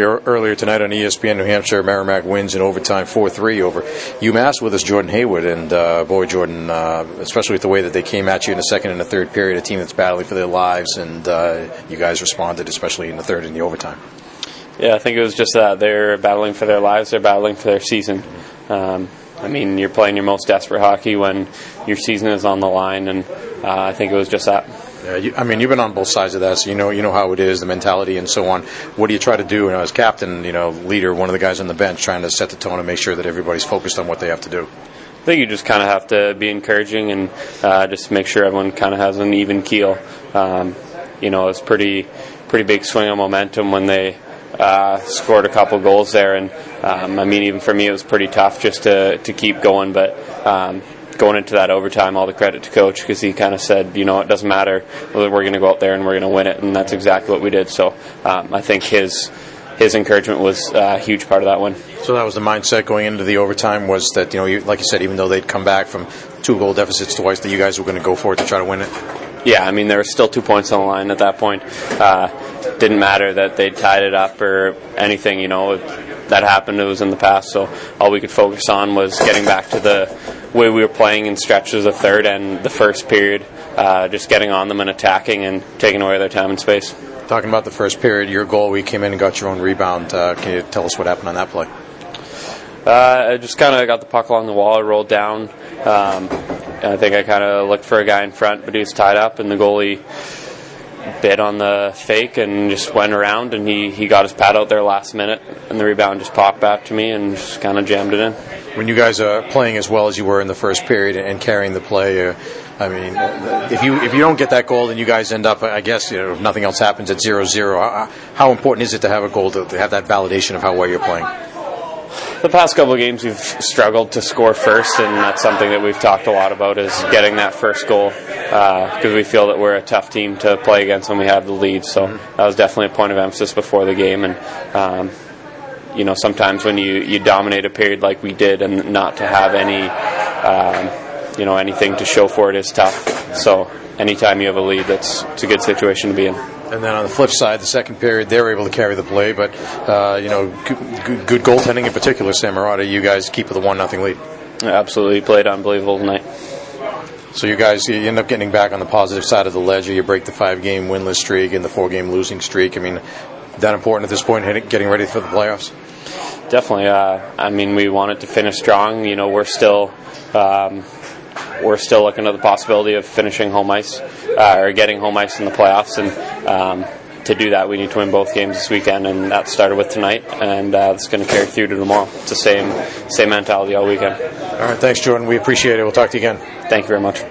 earlier tonight on ESPN New Hampshire, Merrimack wins in overtime 4-3 over UMass with us, Jordan Hayward. And uh, boy, Jordan, uh, especially with the way that they came at you in the second and the third period, a team that's battling for their lives, and uh, you guys responded, especially in the third and the overtime. Yeah, I think it was just that they're battling for their lives, they're battling for their season. Um, I mean, you're playing your most desperate hockey when your season is on the line, and uh, I think it was just that. Yeah, you, I mean, you've been on both sides of that, so you know you know how it is, the mentality and so on. What do you try to do you know, as captain, you know, leader, one of the guys on the bench, trying to set the tone and make sure that everybody's focused on what they have to do? I think you just kind of have to be encouraging and uh, just make sure everyone kind of has an even keel. Um, you know, it's pretty pretty big swing of momentum when they uh, scored a couple goals there, and um, I mean, even for me, it was pretty tough just to to keep going, but. Um, going into that overtime, all the credit to coach because he kind of said, you know, it doesn't matter. We're going to go out there and we're going to win it, and that's exactly what we did. So um, I think his his encouragement was a huge part of that win. So that was the mindset going into the overtime was that you know, you, like you said, even though they'd come back from two goal deficits twice, that you guys were going to go for it to try to win it. Yeah, I mean there were still two points on the line at that point. Uh, didn't matter that they tied it up or anything. You know that happened. It was in the past, so all we could focus on was getting back to the way we were playing in stretches of third and the first period, uh, just getting on them and attacking and taking away their time and space. Talking about the first period, your goal, we came in and got your own rebound. Uh, can you tell us what happened on that play? Uh, I just kind of got the puck along the wall, I rolled down. Um, I think I kind of looked for a guy in front, but he was tied up, and the goalie bit on the fake and just went around, and he, he got his pad out there last minute, and the rebound just popped back to me and just kind of jammed it in. When you guys are playing as well as you were in the first period and carrying the play, uh, I mean, if you if you don't get that goal, then you guys end up, I guess, you know, if nothing else happens at 0-0. How important is it to have a goal to, to have that validation of how well you're playing? the past couple of games we've struggled to score first, and that's something that we've talked a lot about is getting that first goal because uh, we feel that we're a tough team to play against when we have the lead. So that was definitely a point of emphasis before the game, and um, you know sometimes when you you dominate a period like we did, and not to have any. Um, you know anything to show for it is tough. So anytime you have a lead, that's it's a good situation to be in. And then on the flip side, the second period, they were able to carry the play, but uh, you know, good, good, goaltending in particular, Sam Marotta, you guys keep with a one nothing lead. Absolutely, played unbelievable tonight. So you guys you end up getting back on the positive side of the ledger. You break the five game winless streak and the four game losing streak. I mean, that important at this point, getting ready for the playoffs. Definitely. Uh, I mean, we wanted to finish strong. You know, we're still. Um, we're still looking at the possibility of finishing home ice uh, or getting home ice in the playoffs. And um, to do that, we need to win both games this weekend, and that started with tonight, and uh, it's going to carry through to tomorrow. It's the same same mentality all weekend. All right, thanks, Jordan. We appreciate it. We'll talk to you again. Thank you very much.